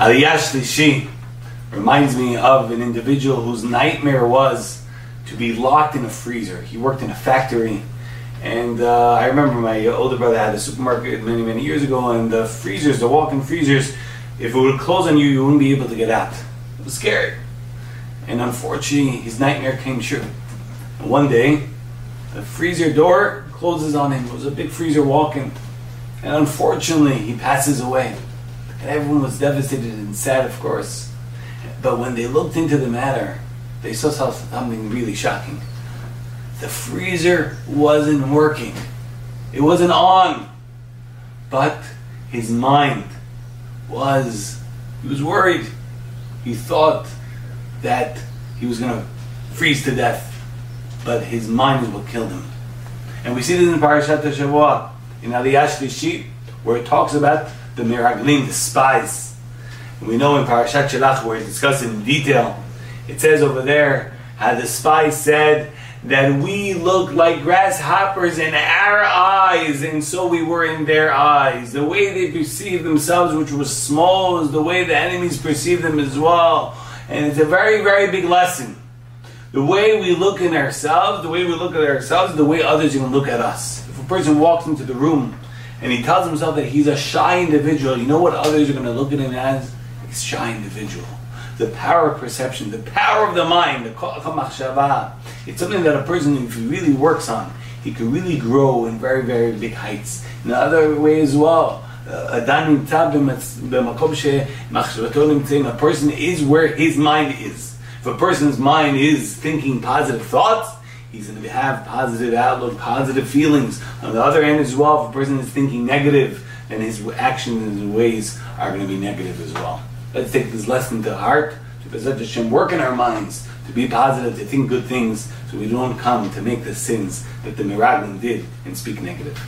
Aliyah Shlishi reminds me of an individual whose nightmare was to be locked in a freezer. He worked in a factory, and uh, I remember my older brother had a supermarket many, many years ago, and the freezers, the walk-in freezers, if it would close on you, you wouldn't be able to get out. It was scary. And unfortunately, his nightmare came true. One day, the freezer door closes on him. It was a big freezer walk-in. And unfortunately, he passes away. And everyone was devastated and sad, of course. But when they looked into the matter, they saw something really shocking. The freezer wasn't working. It wasn't on. But his mind was, he was worried. He thought that he was going to freeze to death. But his mind is what killed him. And we see this in Parashat Shavua, in Aliyah Shlishit, where it talks about the Miraglim, the spies. And we know in Parashat Shelach, where it discusses in detail, it says over there how the spies said that we look like grasshoppers in our eyes, and so we were in their eyes. The way they perceived themselves, which was small, is the way the enemies perceive them as well. And it's a very, very big lesson. The way we look in ourselves, the way we look at ourselves, the way others to look at us. If a person walks into the room and he tells himself that he's a shy individual, you know what others are going to look at him as? He's a shy individual. The power of perception, the power of the mind, the. It's something that a person, if he really works on, he can really grow in very, very big heights. In other way as well. Uh, Say a person is where his mind is. If a person's mind is thinking positive thoughts, he's going to have positive outlook, positive feelings. On the other end as well, if a person is thinking negative, then his actions and ways are going to be negative as well. Let's take this lesson to heart, to B'ezrat Hashem, work in our minds, to be positive, to think good things, so we don't come to make the sins that the Miraglim did and speak negative.